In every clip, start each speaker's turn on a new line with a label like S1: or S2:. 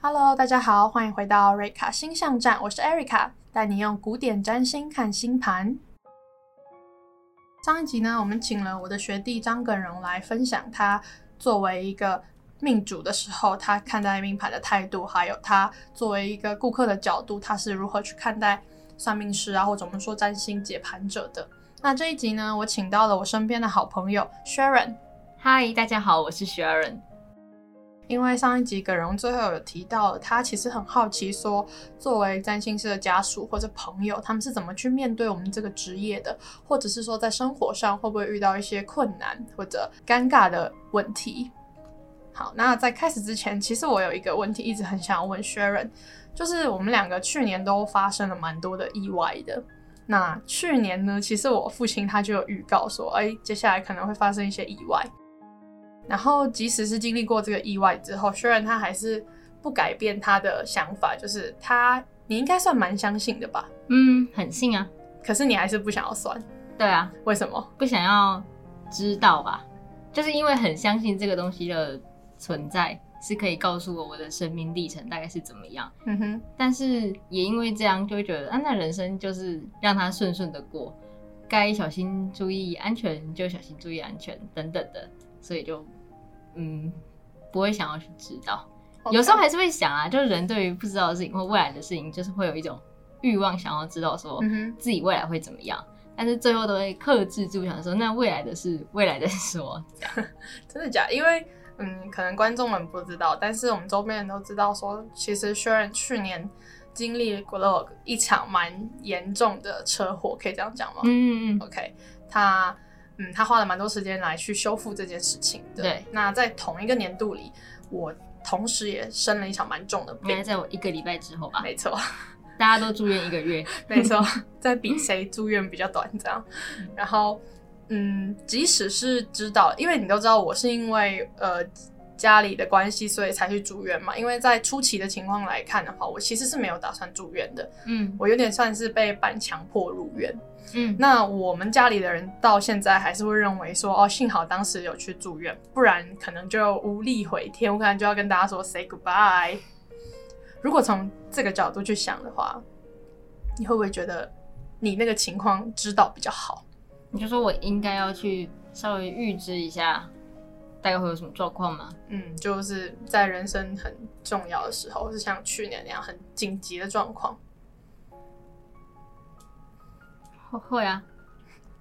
S1: Hello，大家好，欢迎回到瑞卡星象站，我是 Erica，带你用古典占星看星盘。上一集呢，我们请了我的学弟张耿荣来分享他作为一个命主的时候，他看待命盘的态度，还有他作为一个顾客的角度，他是如何去看待算命师啊，或者我们说占星解盘者的。那这一集呢，我请到了我身边的好朋友 Sharon。
S2: 嗨，大家好，我是 Sharon。
S1: 因为上一集耿荣最后有提到，他其实很好奇说，作为占星师的家属或者朋友，他们是怎么去面对我们这个职业的，或者是说在生活上会不会遇到一些困难或者尴尬的问题。好，那在开始之前，其实我有一个问题一直很想要问 Sharon，就是我们两个去年都发生了蛮多的意外的。那去年呢，其实我父亲他就有预告说，哎，接下来可能会发生一些意外。然后即使是经历过这个意外之后，虽然他还是不改变他的想法，就是他，你应该算蛮相信的吧？
S2: 嗯，很信啊。
S1: 可是你还是不想要算。
S2: 对啊，
S1: 为什么？
S2: 不想要知道吧？就是因为很相信这个东西的存在。是可以告诉我我的生命历程大概是怎么样，
S1: 嗯哼，
S2: 但是也因为这样就会觉得啊，那人生就是让它顺顺的过，该小心注意安全就小心注意安全等等的，所以就嗯不会想要去知道.有时候还是会想啊，就是人对于不知道的事情或未来的事情，就是会有一种欲望想要知道说自己未来会怎么样，嗯、但是最后都会克制住，想说那未来的事未来再说，
S1: 真的假的？因为。嗯，可能观众们不知道，但是我们周边人都知道说，说其实 Sharon 去年经历过了一场蛮严重的车祸，可以这样讲吗？
S2: 嗯嗯嗯。
S1: OK，他嗯，他花了蛮多时间来去修复这件事情的。
S2: 对。
S1: 那在同一个年度里，我同时也生了一场蛮重的病。
S2: 应该在我一个礼拜之后吧？
S1: 没错。
S2: 大家都住院一个月。
S1: 没错，在比谁住院比较短这样。然后。嗯，即使是知道，因为你都知道我是因为呃家里的关系，所以才去住院嘛。因为在初期的情况来看的话，我其实是没有打算住院的。
S2: 嗯，
S1: 我有点算是被半强迫入院。
S2: 嗯，
S1: 那我们家里的人到现在还是会认为说，哦，幸好当时有去住院，不然可能就无力回天，我可能就要跟大家说 say goodbye。如果从这个角度去想的话，你会不会觉得你那个情况知道比较好？
S2: 你就说我应该要去稍微预知一下，大概会有什么状况吗？
S1: 嗯，就是在人生很重要的时候，是像去年那样很紧急的状况。
S2: 会啊，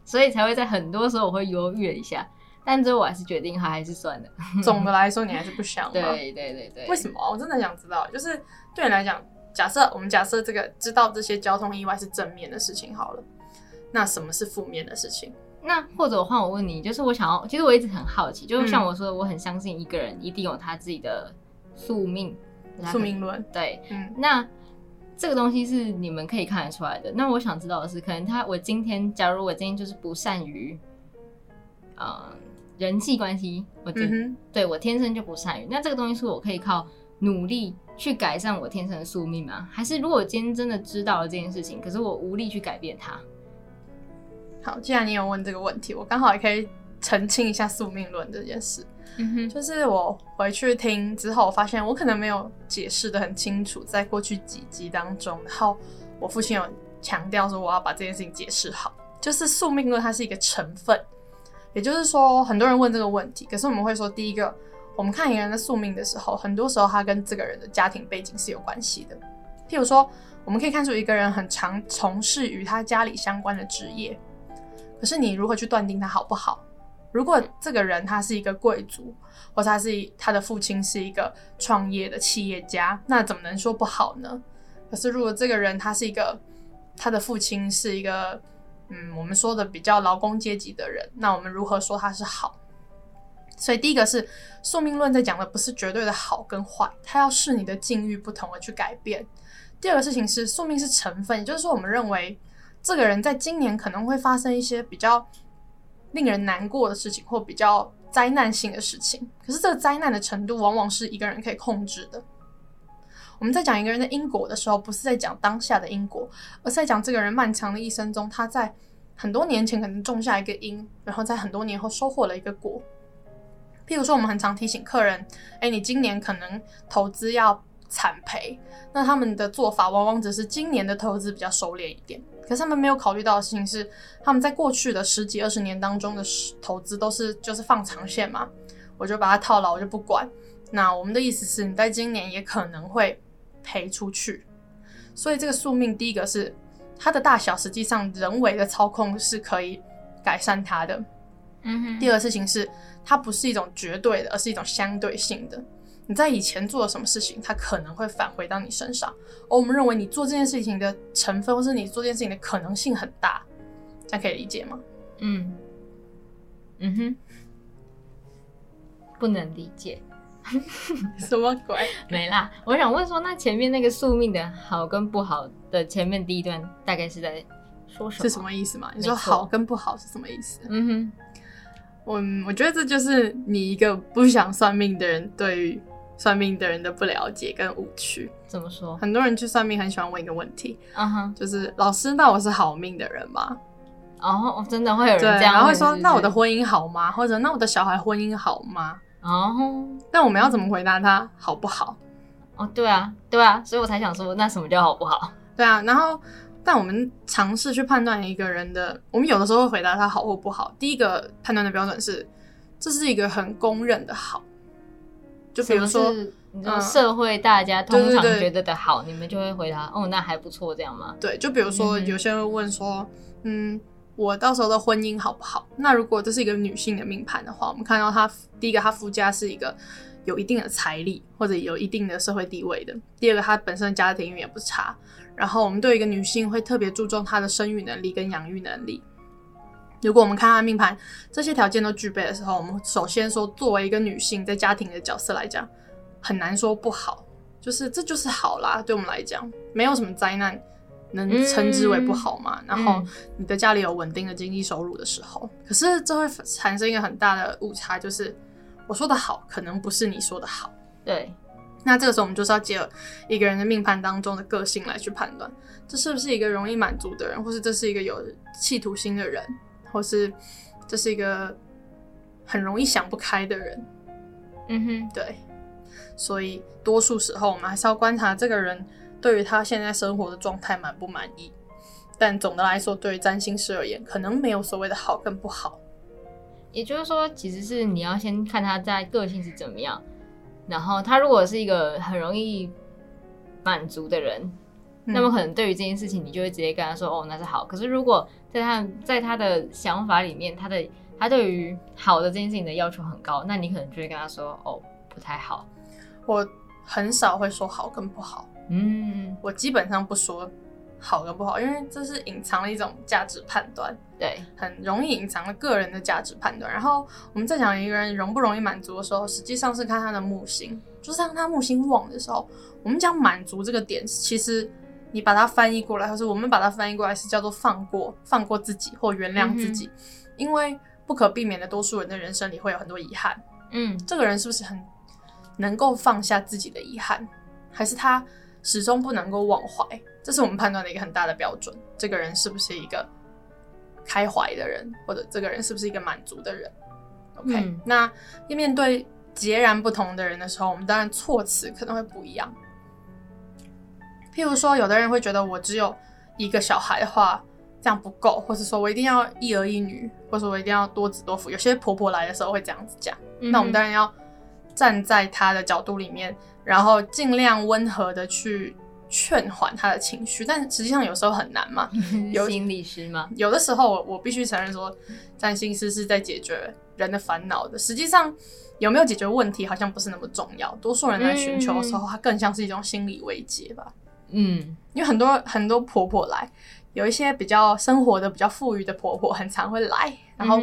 S2: 所以才会在很多时候我会犹豫了一下，但最后我还是决定还还是算了。
S1: 总的来说，你还是不想吗？
S2: 对对对对。
S1: 为什么？我真的想知道。就是对你来讲，假设我们假设这个知道这些交通意外是正面的事情好了。那什么是负面的事情？
S2: 那或者换我问你，就是我想要，其实我一直很好奇，就是像我说的，我很相信一个人一定有他自己的宿命，
S1: 宿命论。
S2: 对，
S1: 嗯，
S2: 那这个东西是你们可以看得出来的。那我想知道的是，可能他，我今天，假如我今天就是不善于，呃，人际关系，我就、嗯、对我天生就不善于。那这个东西是我可以靠努力去改善我天生的宿命吗？还是如果我今天真的知道了这件事情，可是我无力去改变它？
S1: 好，既然你有问这个问题，我刚好也可以澄清一下宿命论这件事。
S2: 嗯哼，
S1: 就是我回去听之后，我发现我可能没有解释的很清楚，在过去几集当中，然后我父亲有强调说我要把这件事情解释好。就是宿命论它是一个成分，也就是说很多人问这个问题，可是我们会说，第一个，我们看一个人的宿命的时候，很多时候他跟这个人的家庭背景是有关系的。譬如说，我们可以看出一个人很常从事与他家里相关的职业。可是你如何去断定他好不好？如果这个人他是一个贵族，或者他是他的父亲是一个创业的企业家，那怎么能说不好呢？可是如果这个人他是一个他的父亲是一个嗯，我们说的比较劳工阶级的人，那我们如何说他是好？所以第一个是宿命论在讲的不是绝对的好跟坏，它要视你的境遇不同而去改变。第二个事情是宿命是成分，也就是说我们认为。这个人在今年可能会发生一些比较令人难过的事情，或比较灾难性的事情。可是这个灾难的程度，往往是一个人可以控制的。我们在讲一个人的因果的时候，不是在讲当下的因果，而是在讲这个人漫长的一生中，他在很多年前可能种下一个因，然后在很多年后收获了一个果。譬如说，我们很常提醒客人：诶，你今年可能投资要惨赔。那他们的做法往往只是今年的投资比较收敛一点，可是他们没有考虑到的事情是，他们在过去的十几二十年当中的投资都是就是放长线嘛，我就把它套牢，我就不管。那我们的意思是，你在今年也可能会赔出去。所以这个宿命，第一个是它的大小，实际上人为的操控是可以改善它的。
S2: 嗯哼。
S1: 第二个事情是，它不是一种绝对的，而是一种相对性的。你在以前做了什么事情，它可能会返回到你身上。而我们认为你做这件事情的成分，或是你做这件事情的可能性很大，这样可以理解吗？
S2: 嗯。嗯哼。不能理解。
S1: 什么鬼？
S2: 没啦！我想问说，那前面那个宿命的好跟不好的前面第一段，大概是在说什么？
S1: 是什么意思吗？你说好跟不好是什么意思？
S2: 嗯哼，
S1: 我我觉得这就是你一个不想算命的人对于算命的人的不了解跟误区。
S2: 怎么说？
S1: 很多人去算命很喜欢问一个问题，
S2: 嗯哼，
S1: 就是老师，那我是好命的人吗？
S2: 哦，真的会有人这样，
S1: 然后会说，那我的婚姻好吗？或者那我的小孩婚姻好吗？
S2: 哦，oh,
S1: 但我们要怎么回答他好不好？
S2: 哦，对啊，对啊，所以我才想说，那什么叫好不好？
S1: 对啊，然后，但我们尝试去判断一个人的，我们有的时候会回答他好或不好。第一个判断的标准是，这是一个很公认的好，就比如
S2: 说，社会大家通常觉得的好，你们就会回答哦，那还不错，这样吗？
S1: 对，就比如说有些人会问说，嗯。我到时候的婚姻好不好？那如果这是一个女性的命盘的话，我们看到她第一个，她夫家是一个有一定的财力或者有一定的社会地位的；第二个，她本身的家庭运也不差。然后我们对一个女性会特别注重她的生育能力跟养育能力。如果我们看她的命盘，这些条件都具备的时候，我们首先说，作为一个女性在家庭的角色来讲，很难说不好，就是这就是好啦。对我们来讲，没有什么灾难。能称之为不好嘛？嗯、然后你的家里有稳定的经济收入的时候，嗯、可是这会产生一个很大的误差，就是我说的好，可能不是你说的好。
S2: 对，
S1: 那这个时候我们就是要结合一个人的命盘当中的个性来去判断，这是不是一个容易满足的人，或是这是一个有企图心的人，或是这是一个很容易想不开的人。
S2: 嗯哼，
S1: 对。所以多数时候我们还是要观察这个人。对于他现在生活的状态满不满意？但总的来说，对于占星师而言，可能没有所谓的好跟不好。
S2: 也就是说，其实是你要先看他在个性是怎么样，然后他如果是一个很容易满足的人，嗯、那么可能对于这件事情，你就会直接跟他说：“哦，那是好。”可是如果在他在他的想法里面，他的他对于好的这件事情的要求很高，那你可能就会跟他说：“哦，不太好。”
S1: 我很少会说好跟不好。
S2: 嗯，
S1: 我基本上不说好跟不好，因为这是隐藏了一种价值判断，
S2: 对，
S1: 很容易隐藏了个人的价值判断。然后我们在讲一个人容不容易满足的时候，实际上是看他的木星，就是当他木星旺的时候，我们讲满足这个点，其实你把它翻译过来，或是我们把它翻译过来是叫做放过，放过自己或原谅自己，嗯、因为不可避免的，多数人的人生里会有很多遗憾。
S2: 嗯，
S1: 这个人是不是很能够放下自己的遗憾，还是他？始终不能够忘怀，这是我们判断的一个很大的标准。这个人是不是一个开怀的人，或者这个人是不是一个满足的人？OK，嗯，那面对截然不同的人的时候，我们当然措辞可能会不一样。譬如说，有的人会觉得我只有一个小孩的话，这样不够，或者说我一定要一儿一女，或者说我一定要多子多福。有些婆婆来的时候会这样子讲，嗯，那我们当然要站在她的角度里面。然后尽量温和的去劝缓他的情绪，但实际上有时候很难嘛。有
S2: 心理师吗？
S1: 有的时候我我必须承认说，占星师是在解决人的烦恼的。实际上有没有解决问题，好像不是那么重要。多数人在寻求的时候，它更像是一种心理慰藉吧。
S2: 嗯，
S1: 因为很多很多婆婆来，有一些比较生活的比较富裕的婆婆，很常会来，然后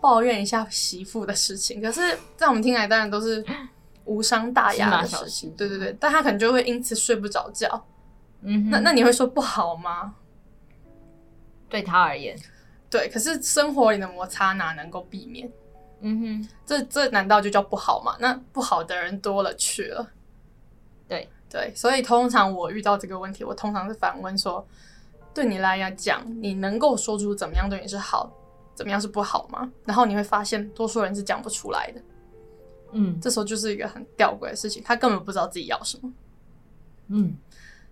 S1: 抱怨一下媳妇的事情。可是，在我们听来，当然都是。无伤大雅的事情，对对对，但她可能就会因此睡不着觉。
S2: 嗯，
S1: 那那你会说不好吗？
S2: 对她而言，
S1: 对。可是生活里的摩擦哪能够避免？
S2: 嗯哼，
S1: 这这难道就叫不好吗？那不好的人多了去了。
S2: 对
S1: 对，所以通常我遇到这个问题，我通常是反问说：对你来讲，你能够说出怎么样对你是好，怎么样是不好吗？然后你会发现，多数人是讲不出来的。
S2: 嗯，
S1: 这时候就是一个很吊诡的事情，他根本不知道自己要什么。
S2: 嗯，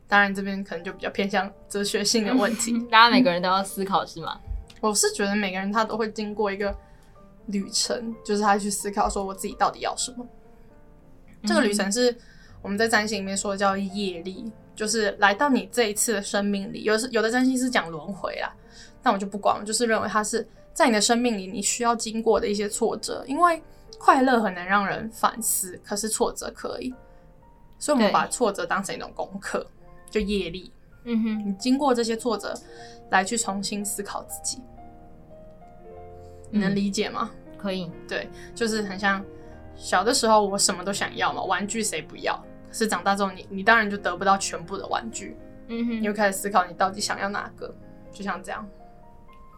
S1: 当然这边可能就比较偏向哲学性的问题。
S2: 大家每个人都要思考是吗？
S1: 我是觉得每个人他都会经过一个旅程，就是他去思考说我自己到底要什么。这个旅程是我们在占星里面说的叫业力，就是来到你这一次的生命里，有时有的占星是讲轮回啦，但我就不管了，就是认为它是在你的生命里你需要经过的一些挫折，因为快乐很难让人反思，可是挫折可以，所以我们把挫折当成一种功课，就业力。嗯哼，你经过这些挫折来去重新思考自己，你能理解吗？
S2: 嗯，可以，
S1: 对，就是很像。小的时候我什么都想要嘛，玩具谁不要？可是长大之后你，你你当然就得不到全部的玩具，嗯哼，你会开始思考你到底想要哪个，就像这样，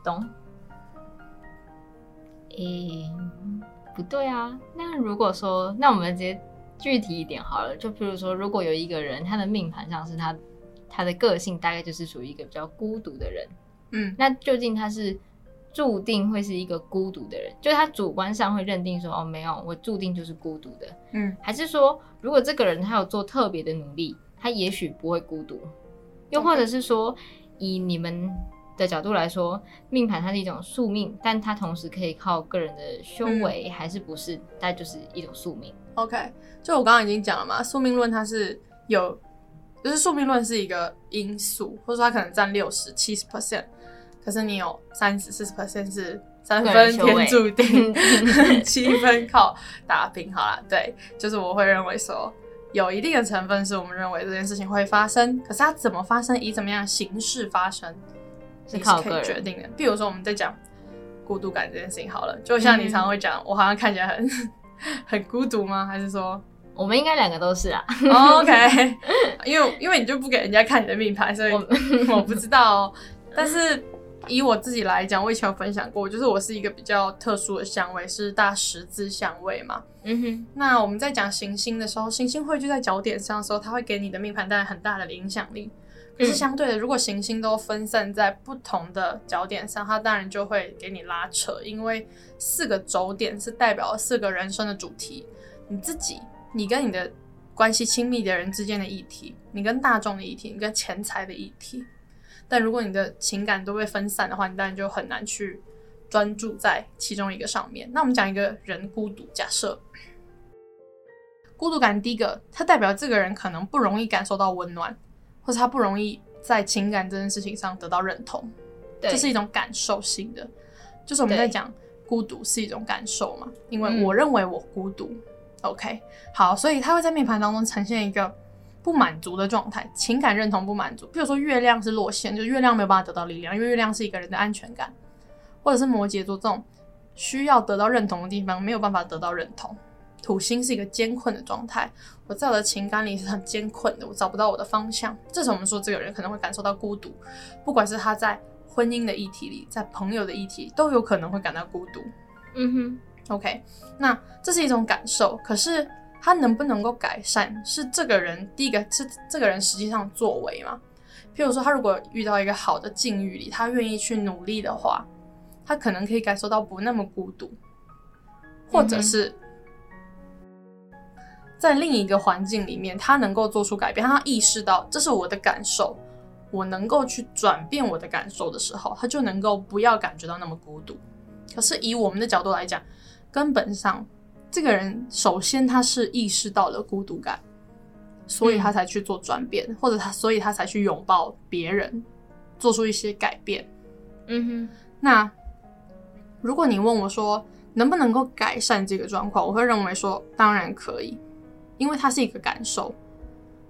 S2: 懂？诶、欸，不对啊。那如果说，那我们直接具体一点好了，就比如说，如果有一个人他的命盘上是他他的个性大概就是属于一个比较孤独的人，嗯，那究竟他是？注定会是一个孤独的人，就是他主观上会认定说，哦，没有，我注定就是孤独的。嗯，还是说，如果这个人他有做特别的努力，他也许不会孤独。又或者是说，以你们的角度来说，命盘它是一种宿命，但它同时可以靠个人的修为，嗯、还是不是？它就是一种宿命。
S1: OK，就我刚刚已经讲了嘛，宿命论它是有，就是宿命论是一个因素，或者说它可能占六十、七十 percent。可是你有三十四十 percent 是三分天注定，七分靠打拼。好啦，对，就是我会认为说，有一定的成分是我们认为这件事情会发生，可是它怎么发生，以怎么样的形式发生，是靠可以决定的。比如说我们在讲孤独感这件事情，好了，就像你常常会讲，嗯、我好像看起来很很孤独吗？还是说
S2: 我们应该两个都是啊
S1: ？OK，因为因为你就不给人家看你的命牌，所以我，我不知道、喔，但是。以我自己来讲，我以前有分享过，就是我是一个比较特殊的相位，是大十字相位嘛。嗯哼。那我们在讲行星的时候，行星汇聚在角点上的时候，它会给你的命盘带来很大的影响力。可是相对的，如果行星都分散在不同的角点上，它当然就会给你拉扯，因为四个轴点是代表四个人生的主题：你自己，你跟你的关系亲密的人之间的议题，你跟大众的议题，你跟钱财的议题。但如果你的情感都被分散的话，你当然就很难去专注在其中一个上面。那我们讲一个人孤独，假设孤独感，第一个，它代表这个人可能不容易感受到温暖，或者他不容易在情感这件事情上得到认同。对，这是一种感受性的，就是我们在讲孤独是一种感受嘛，因为我认为我孤独。嗯、OK，好，所以他会在命盘当中呈现一个。不满足的状态，情感认同不满足。比如说月亮是落陷，就月亮没有办法得到力量，因为月亮是一个人的安全感，或者是摩羯座这种需要得到认同的地方没有办法得到认同。土星是一个艰困的状态，我在我的情感里是很艰困的，我找不到我的方向。这时候我们说这个人可能会感受到孤独，不管是他在婚姻的议题里，在朋友的议题，都有可能会感到孤独。嗯哼，OK，那这是一种感受，可是。他能不能够改善，是这个人第一个是这个人实际上作为嘛？譬如说，他如果遇到一个好的境遇里，他愿意去努力的话，他可能可以感受到不那么孤独，或者是在另一个环境里面，他能够做出改变，他意识到这是我的感受，我能够去转变我的感受的时候，他就能够不要感觉到那么孤独。可是以我们的角度来讲，根本上。这个人首先他是意识到了孤独感，所以他才去做转变，嗯、或者他所以他才去拥抱别人，做出一些改变。嗯哼，那如果你问我说能不能够改善这个状况，我会认为说当然可以，因为它是一个感受，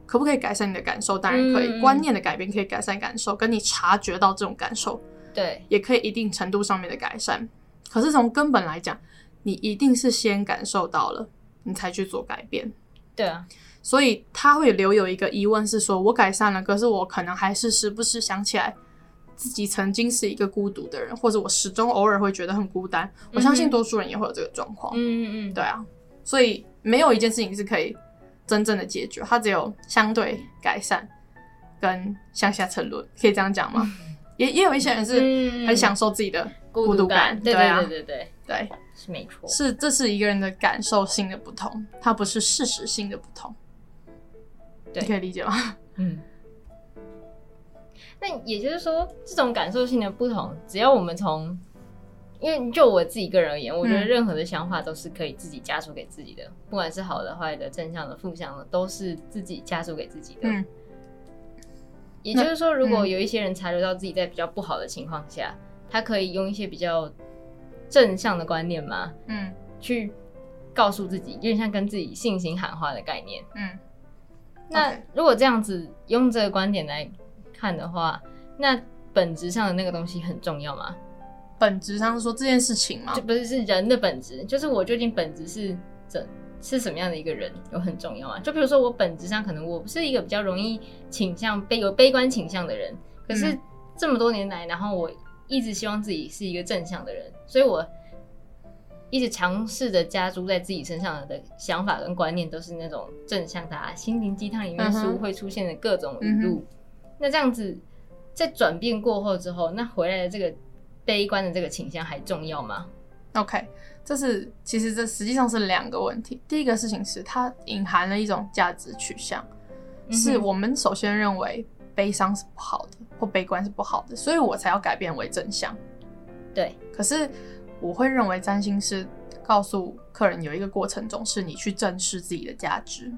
S1: 可不可以改善你的感受？当然可以，嗯、观念的改变可以改善感受，跟你察觉到这种感受，对，也可以一定程度上面的改善。可是从根本来讲。你一定是先感受到了，你才去做改变。对啊，所以他会留有一个疑问，是说我改善了，可是我可能还是时不时想起来自己曾经是一个孤独的人，或者我始终偶尔会觉得很孤单。嗯、我相信多数人也会有这个状况。嗯嗯嗯，对啊，所以没有一件事情是可以真正的解决，它只有相对改善跟向下沉沦，可以这样讲吗？嗯、也也有一些人是很享受自己的孤独感。对啊，对对对对对。是没错，是这是一个人的感受性的不同，它不是事实性的不同。
S2: 对，
S1: 你可以理解吗？
S2: 嗯。那也就是说，这种感受性的不同，只要我们从，因为就我自己个人而言，我觉得任何的想法都是可以自己加注给自己的，嗯、不管是好的、坏的、正向的、负向的，都是自己加注给自己的。嗯。也就是说，如果有一些人察觉到自己在比较不好的情况下，嗯、他可以用一些比较正向的观念吗，嗯，去告诉自己，有点像跟自己信心喊话的概念。嗯。那如果这样子用这个观点来看的话，那本质上的那个东西很重要吗？
S1: 本质上是说这件事情吗？
S2: 就不是是人的本质，就是我究竟本质是怎？是什么样的一个人有很重要啊？就比如说我本质上可能我是一个比较容易倾向悲有悲观倾向的人，可是这么多年来，然后我一直希望自己是一个正向的人，所以我一直尝试着加诸在自己身上的想法跟观念都是那种正向的啊，心灵鸡汤里面书会出现的各种语录。嗯、那这样子在转变过后之后，那回来的这个悲观的这个倾向还重要吗
S1: ？OK。这是其实这实际上是两个问题。第一个事情是它隐含了一种价值取向，嗯、是我们首先认为悲伤是不好的，或悲观是不好的，所以我才要改变为正向。
S2: 对。
S1: 可是我会认为占星师告诉客人有一个过程中是你去正视自己的价值。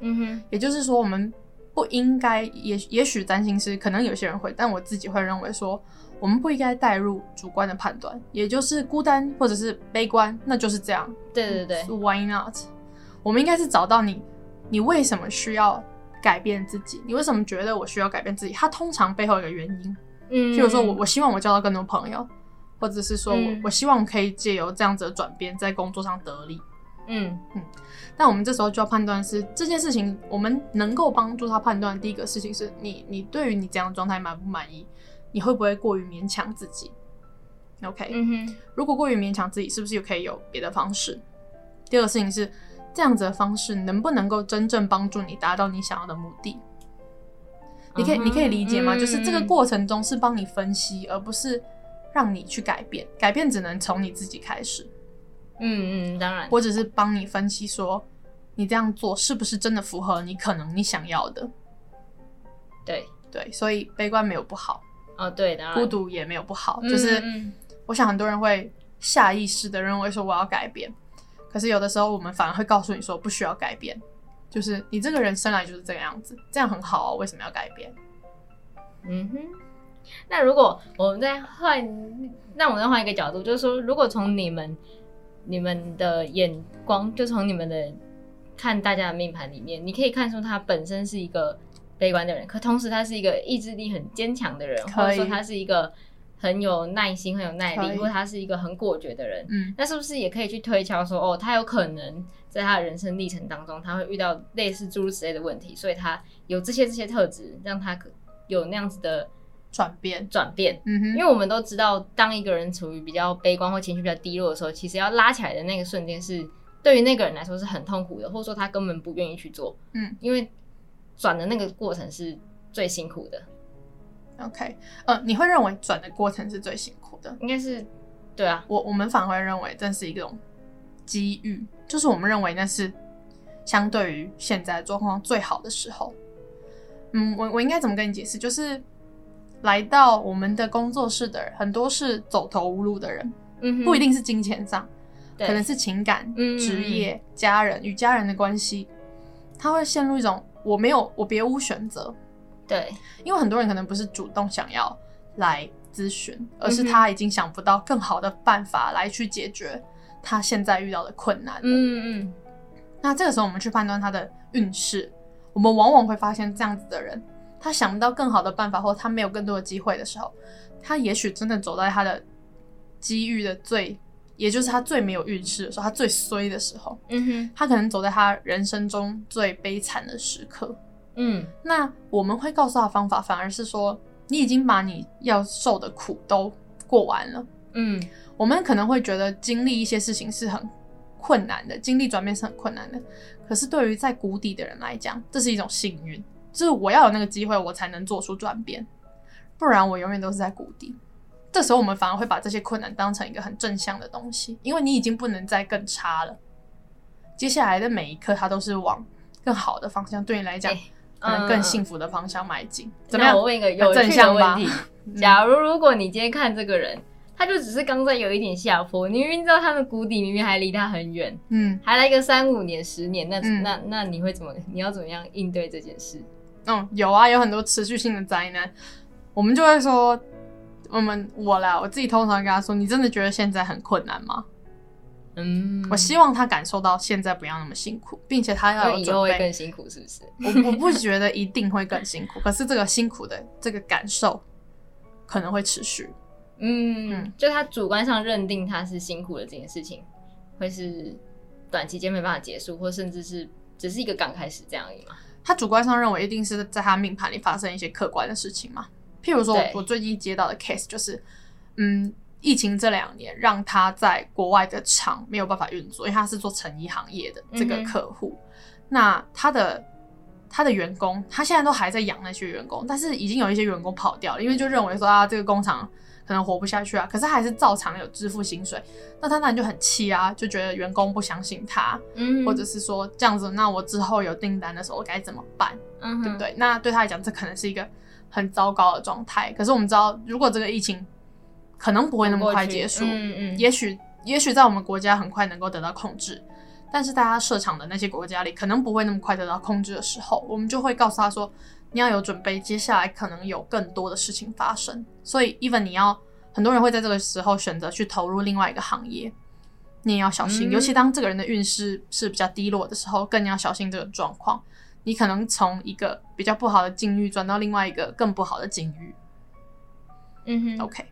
S1: 嗯哼。也就是说，我们不应该，也也许占星师可能有些人会，但我自己会认为说。我们不应该带入主观的判断，也就是孤单或者是悲观，那就是这样。
S2: 对对对
S1: ，Why not？我们应该是找到你，你为什么需要改变自己？你为什么觉得我需要改变自己？它通常背后有个原因，嗯，譬如说我我希望我交到更多朋友，或者是说我、嗯、我希望可以借由这样子的转变，在工作上得利。嗯嗯，但我们这时候就要判断是这件事情，我们能够帮助他判断第一个事情是你你对于你这样的状态满不满意？你会不会过于勉强自己？OK，嗯哼，如果过于勉强自己，是不是又可以有别的方式？第二个事情是，这样子的方式能不能够真正帮助你达到你想要的目的？你可以，你可以理解吗？就是这个过程中是帮你分析，而不是让你去改变。改变只能从你自己开始。
S2: 嗯嗯，当然，
S1: 我只是帮你分析说，你这样做是不是真的符合你可能你想要的？
S2: 对
S1: 对，所以悲观没有不好。
S2: 哦，对的，
S1: 孤独也没有不好，嗯、就是我想很多人会下意识的认为说我要改变，可是有的时候我们反而会告诉你说不需要改变，就是你这个人生来就是这个样子，这样很好哦，为什么要改变？
S2: 嗯哼，那如果我们再换，那我们再换一个角度，就是说，如果从你们你们的眼光，就从你们的看大家的命盘里面，你可以看出他本身是一个。悲观的人，可同时他是一个意志力很坚强的人，或者说他是一个很有耐心、很有耐力，或者他是一个很果决的人。嗯，那是不是也可以去推敲说，哦，他有可能在他的人生历程当中，他会遇到类似诸如此类的问题，所以他有这些这些特质，让他可有那样子的转变转变。嗯哼，因为我们都知道，当一个人处于比较悲观或情绪比较低落的时候，其实要拉起来的那个瞬间是对于那个人来说是很痛苦的，或者说他根本不愿意去做。嗯，因为。转的那个过程是最辛苦的。
S1: OK，呃，你会认为转的过程是最辛苦的？
S2: 应该是，对啊，
S1: 我我们反而会认为这是一种机遇，就是我们认为那是相对于现在状况最好的时候。嗯，我我应该怎么跟你解释？就是来到我们的工作室的人，很多是走投无路的人，嗯，不一定是金钱上，对可能是情感、职、嗯、业、家人与家人的关系，他会陷入一种。我没有，我别无选择。
S2: 对，因
S1: 为很多人可能不是主动想要来咨询，而是他已经想不到更好的办法来去解决他现在遇到的困难。嗯嗯。那这个时候我们去判断他的运势，我们往往会发现这样子的人，他想不到更好的办法，或他没有更多的机会的时候，他也许真的走在他的机遇的最。也就是他最没有运势的时候，他最衰的时候，嗯哼，他可能走在他人生中最悲惨的时刻，嗯，那我们会告诉他方法，反而是说，你已经把你要受的苦都过完了，嗯，我们可能会觉得经历一些事情是很困难的，经历转变是很困难的，可是对于在谷底的人来讲，这是一种幸运，就是我要有那个机会，我才能做出转变，不然我永远都是在谷底。这时候我们反而会把这些困难当成一个很正向的东西，因为你已经不能再更差了。接下来的每一刻，它都是往更好的方向，对你来讲、欸、可能更幸福的方向迈进。
S2: 怎么样？我问一个有趣的问题：假如如果你今天看这个人，他就只是刚在有一点下坡，你明明知道他的谷底明明还离他很远，嗯，还来个三五年、十年，那、嗯、那那你会怎么？你要怎么样应对这件事？
S1: 嗯，有啊，有很多持续性的灾难，我们就会说，我们我啦，我自己通常跟他说，你真的觉得现在很困难吗？嗯，我希望他感受到现在不要那么辛苦，并且他要有准备，以后会
S2: 更辛苦，是不是？
S1: 我我不觉得一定会更辛苦，可是这个辛苦的这个感受可能会持续。
S2: 嗯，嗯，就他主观上认定他是辛苦的这件事情，会是短期间没办法结束，或甚至是只是一个刚开始这样而已嘛？
S1: 他主观上认为一定是在他命盘里发生一些客观的事情嘛？譬如说我，我最近接到的 case 就是，嗯。疫情这两年让他在国外的厂没有办法运作，因为他是做成衣行业的这个客户。嗯、那他的他的员工，他现在都还在养那些员工，但是已经有一些员工跑掉了，因为就认为说啊，这个工厂可能活不下去啊。可是还是照常有支付薪水，那他当然就很气啊，就觉得员工不相信他，嗯，或者是说这样子，那我之后有订单的时候该怎么办？嗯，对不对？那对他来讲，这可能是一个很糟糕的状态。可是我们知道，如果这个疫情可能不会那么快结束，嗯嗯，也许也许在我们国家很快能够得到控制，但是大家设厂的那些国家里可能不会那么快得到控制的时候，我们就会告诉他说，你要有准备，接下来可能有更多的事情发生。所以，even 你要很多人会在这个时候选择去投入另外一个行业，你也要小心，嗯、尤其当这个人的运势是比较低落的时候，更要小心这个状况。你可能从一个比较不好的境遇转到另外一个更不好的境遇。嗯哼，OK。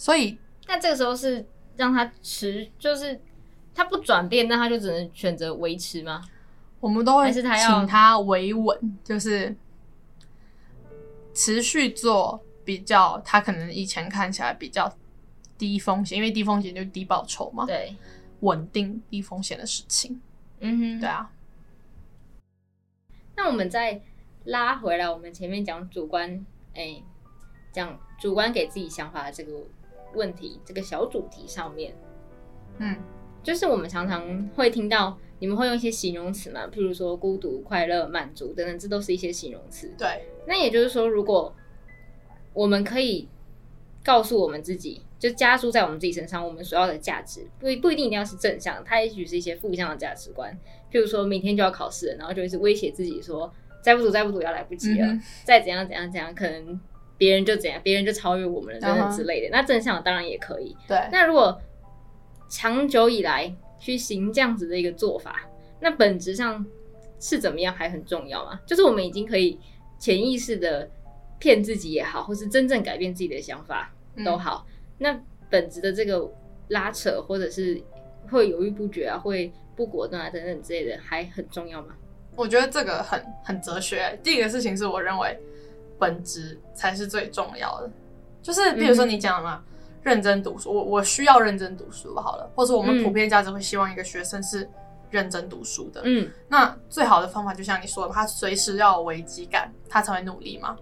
S1: 所以，
S2: 那这个时候是让他持，就是他不转变，那他就只能选择维持吗？
S1: 我们都会请他维稳，就是持续做比较他可能以前看起来比较低风险，因为低风险就是低报酬嘛。
S2: 对，
S1: 稳定低风险的事情。嗯哼，对啊。
S2: 那我们再拉回来，我们前面讲主观，哎，讲主观给自己想法的这个。问题这个小主题上面，嗯，就是我们常常会听到你们会用一些形容词嘛，譬如说孤独、快乐、满足等等，这都是一些形容词。
S1: 对，
S2: 那也就是说，如果我们可以告诉我们自己，就加注在我们自己身上，我们所要的价值不不一定一定要是正向，它也许是一些负向的价值观，譬如说明天就要考试了，然后就一直威胁自己说，再不读再不读要来不及了，嗯、再怎样怎样怎样可能。别人就怎样，别人就超越我们了，等等之类的。Uh huh. 那正向当然也可以。
S1: 对。
S2: 那如果长久以来去行这样子的一个做法，那本质上是怎么样还很重要吗？就是我们已经可以潜意识的骗自己也好，或是真正改变自己的想法都好。嗯、那本质的这个拉扯，或者是会犹豫不决啊，会不果断啊等等之类的，还很重要吗？
S1: 我觉得这个很很哲学。第一个事情是我认为。本质才是最重要的，就是比如说你讲嘛，嗯、认真读书，我我需要认真读书好了，或者我们普遍价值会希望一个学生是认真读书的，嗯，那最好的方法就像你说的，他随时要有危机感，他才会努力嘛，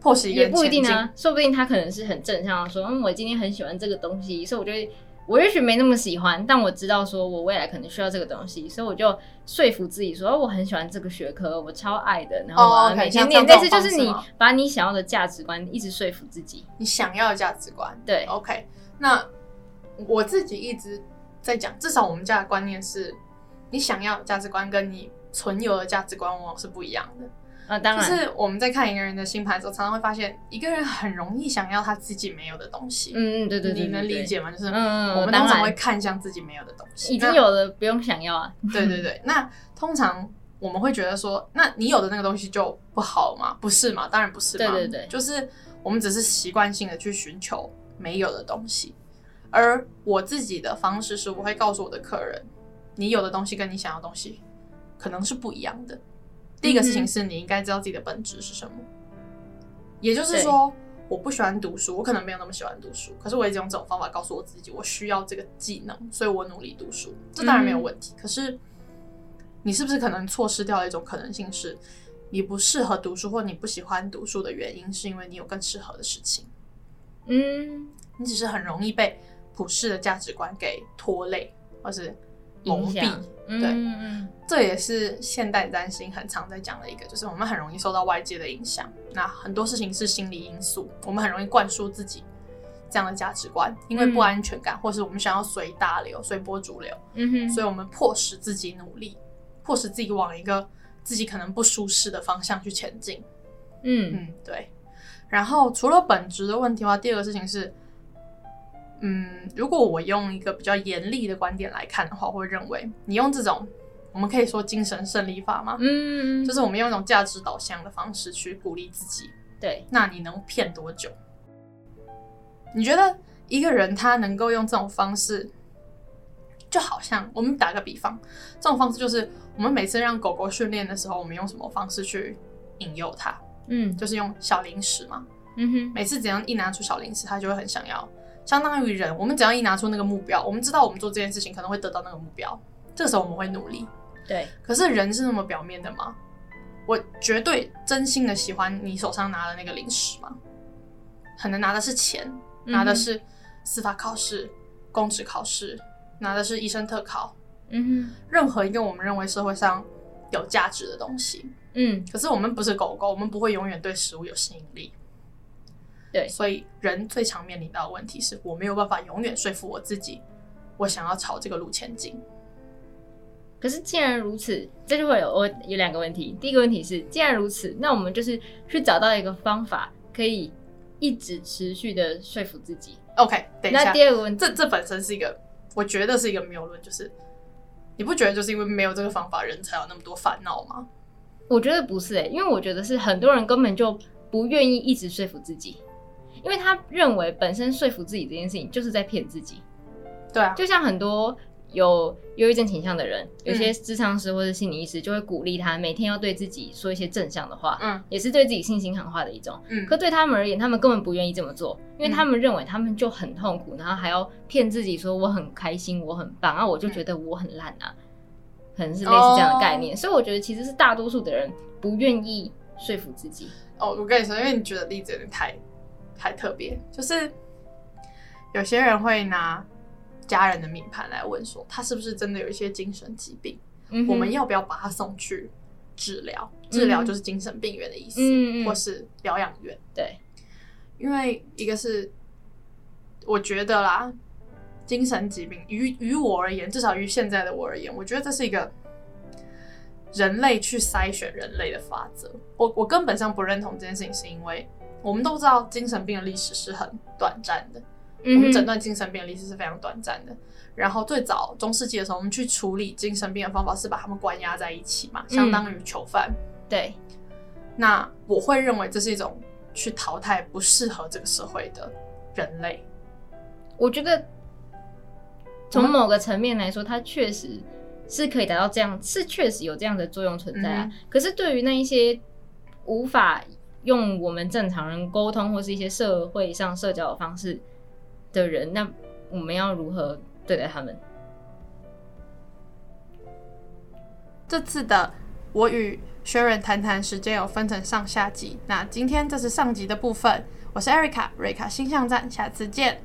S1: 迫使一个不一定啊，
S2: 说不定他可能是很正向的说，嗯，我今天很喜欢这个东西，所以我觉得。我也许没那么喜欢，但我知道说我未来可能需要这个东西，所以我就说服自己说，我很喜欢这个学科，我超爱的。然后每天念，但是就是你把你想要的价值观一直说服自己，
S1: 你想要的价值观。
S2: 对
S1: ，OK。那我自己一直在讲，至少我们家的观念是，你想要的价值观跟你存有的价值观往往是不一样的。
S2: 啊，当然，
S1: 就是我们在看一个人的星盘的时候，常常会发现一个人很容易想要他自己没有的东西。
S2: 嗯嗯，对对对，
S1: 你能理解吗？就是嗯，我们通常会看向自己没有的东西，
S2: 已经有的不用想要啊。
S1: 对对对，那通常我们会觉得说，那你有的那个东西就不好吗？不是嘛？当然不是嘛。
S2: 对对对，
S1: 就是我们只是习惯性的去寻求没有的东西。而我自己的方式是，我会告诉我的客人，你有的东西跟你想要的东西可能是不一样的。第一个事情是你应该知道自己的本质是什么，也就是说，我不喜欢读书，我可能没有那么喜欢读书，可是我一直用这种方法告诉我自己，我需要这个技能，所以我努力读书，这当然没有问题。可是，你是不是可能错失掉了一种可能性，是你不适合读书，或你不喜欢读书的原因，是因为你有更适合的事情？嗯，你只是很容易被普世的价值观给拖累，或是蒙蔽。
S2: 嗯、
S1: 对，
S2: 嗯嗯，
S1: 这也是现代占星很常在讲的一个，就是我们很容易受到外界的影响。那很多事情是心理因素，我们很容易灌输自己这样的价值观，因为不安全感，嗯、或是我们想要随大流、随波逐流。
S2: 嗯哼，
S1: 所以我们迫使自己努力，迫使自己往一个自己可能不舒适的方向去前进。
S2: 嗯
S1: 嗯，对。然后除了本质的问题的话，第二个事情是。嗯，如果我用一个比较严厉的观点来看的话，我会认为你用这种，我们可以说精神胜利法吗？
S2: 嗯，
S1: 就是我们用一种价值导向的方式去鼓励自己。
S2: 对，
S1: 那你能骗多久？你觉得一个人他能够用这种方式，就好像我们打个比方，这种方式就是我们每次让狗狗训练的时候，我们用什么方式去引诱它？
S2: 嗯，
S1: 就是用小零食嘛。
S2: 嗯哼，
S1: 每次只要一拿出小零食，它就会很想要。相当于人，我们只要一拿出那个目标，我们知道我们做这件事情可能会得到那个目标，这个时候我们会努力。
S2: 对。可
S1: 是人是那么表面的吗？我绝对真心的喜欢你手上拿的那个零食吗？可能拿的是钱，拿的是司法考试、公职考试，拿的是医生特考。
S2: 嗯哼。
S1: 任何一个我们认为社会上有价值的东西。
S2: 嗯。
S1: 可是我们不是狗狗，我们不会永远对食物有吸引力。
S2: 对，
S1: 所以人最常面临到的问题是我没有办法永远说服我自己，我想要朝这个路前进。
S2: 可是既然如此，这就会有我有两个问题。第一个问题是，既然如此，那我们就是去找到一个方法，可以一直持续的说服自己。
S1: OK，等一下。
S2: 那第二个问题，
S1: 这这本身是一个，我觉得是一个谬论，就是你不觉得就是因为没有这个方法，人才有那么多烦恼吗？
S2: 我觉得不是诶、欸，因为我觉得是很多人根本就不愿意一直说服自己。因为他认为本身说服自己这件事情就是在骗自己，
S1: 对啊，
S2: 就像很多有忧郁症倾向的人，有些智商师或者心理医师就会鼓励他每天要对自己说一些正向的话，
S1: 嗯，
S2: 也是对自己信心喊话的一种，
S1: 嗯。可
S2: 对他们而言，他们根本不愿意这么做，因为他们认为他们就很痛苦，然后还要骗自己说我很开心，我很棒，啊，我就觉得我很烂啊，可能是类似这样的概念。所以我觉得其实是大多数的人不愿意说服自己。
S1: 哦，我跟你说，因为你举的例子有点太。太特别，就是有些人会拿家人的命盘来问说，他是不是真的有一些精神疾病？嗯、我们要不要把他送去治疗？治疗就是精神病院的意思，嗯、或是疗养院。
S2: 对，
S1: 因为一个是我觉得啦，精神疾病于于我而言，至少于现在的我而言，我觉得这是一个人类去筛选人类的法则。我我根本上不认同这件事情，是因为。我们都知道精神病的历史是很短暂的，嗯、我们诊断精神病的历史是非常短暂的。然后最早中世纪的时候，我们去处理精神病的方法是把他们关押在一起嘛，相当于囚犯。
S2: 嗯、对，
S1: 那我会认为这是一种去淘汰不适合这个社会的人类。
S2: 我觉得从某个层面来说，它确实是可以达到这样，是确实有这样的作用存在啊。嗯、可是对于那一些无法用我们正常人沟通或是一些社会上社交的方式的人，那我们要如何对待他们？
S1: 这次的我与 Sharon 谈谈时间有分成上下集，那今天这是上集的部分。我是 Erica，瑞卡星象站，下次见。